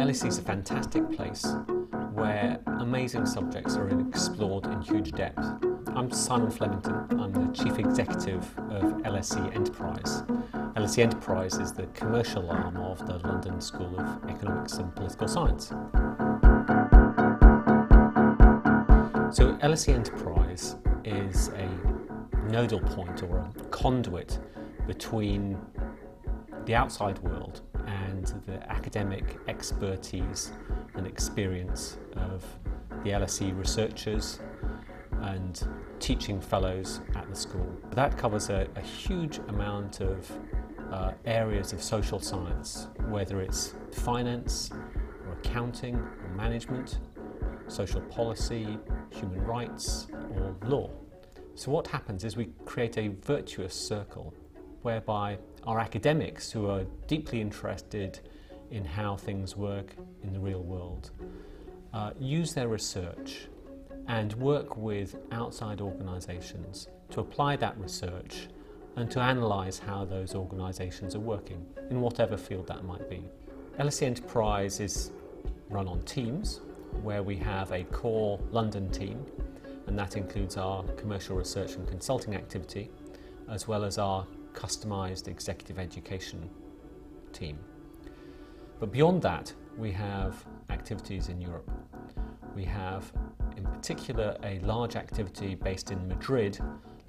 LSE is a fantastic place where amazing subjects are explored in huge depth. I'm Simon Flemington, I'm the Chief Executive of LSE Enterprise. LSE Enterprise is the commercial arm of the London School of Economics and Political Science. So, LSE Enterprise is a nodal point or a conduit between the outside world and the academic expertise and experience of the LSE researchers and teaching fellows at the school. That covers a, a huge amount of uh, areas of social science, whether it's finance or accounting or management, social policy, human rights or law. So what happens is we create a virtuous circle whereby our academics who are deeply interested in how things work in the real world uh, use their research and work with outside organisations to apply that research and to analyse how those organisations are working in whatever field that might be. LSE Enterprise is run on teams where we have a core London team and that includes our commercial research and consulting activity as well as our customised executive education team. But beyond that, we have activities in Europe. We have, in particular, a large activity based in Madrid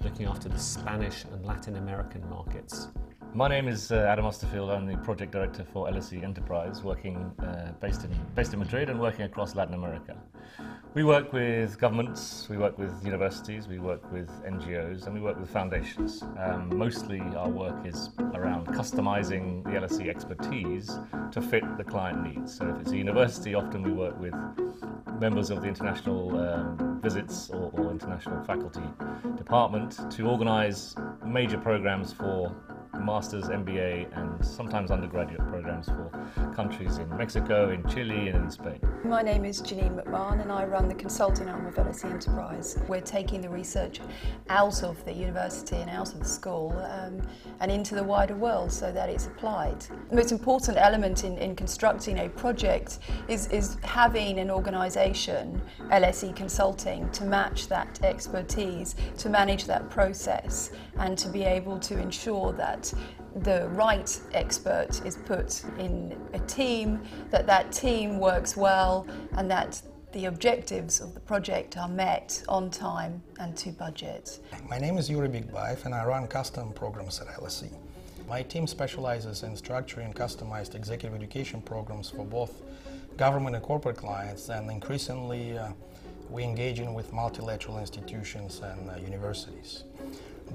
looking after the Spanish and Latin American markets. My name is uh, Adam Austerfield. I'm the project director for LSE Enterprise, working uh, based in based in Madrid and working across Latin America. We work with governments, we work with universities, we work with NGOs, and we work with foundations. Um, mostly, our work is around customizing the LSE expertise to fit the client needs. So, if it's a university, often we work with members of the international um, visits or, or international faculty department to organize major programs for master's, MBA, and sometimes undergraduate programs for countries in Mexico, in Chile, and in Spain. My name is Jeannine McMahon, and I run the consulting arm of LSE Enterprise. We're taking the research out of the university and out of the school um, and into the wider world so that it's applied. The most important element in, in constructing a project is, is having an organisation, LSE Consulting, to match that expertise, to manage that process, and to be able to ensure that the right expert is put in a team, that that team works well, and that the objectives of the project are met on time and to budget. My name is Yury Bikbaev and I run custom programs at LSE. My team specializes in structuring customized executive education programs for both government and corporate clients and increasingly uh, we engage in with multilateral institutions and uh, universities.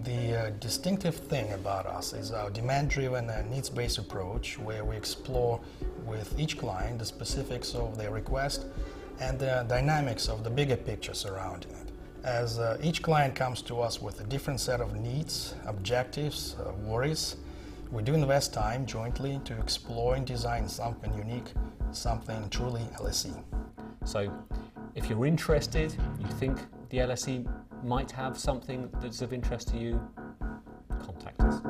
The uh, distinctive thing about us is our demand driven and needs based approach, where we explore with each client the specifics of their request and the dynamics of the bigger picture surrounding it. As uh, each client comes to us with a different set of needs, objectives, uh, worries, we do invest time jointly to explore and design something unique, something truly LSE. So, if you're interested, you think the LSE might have something that's of interest to you, contact us.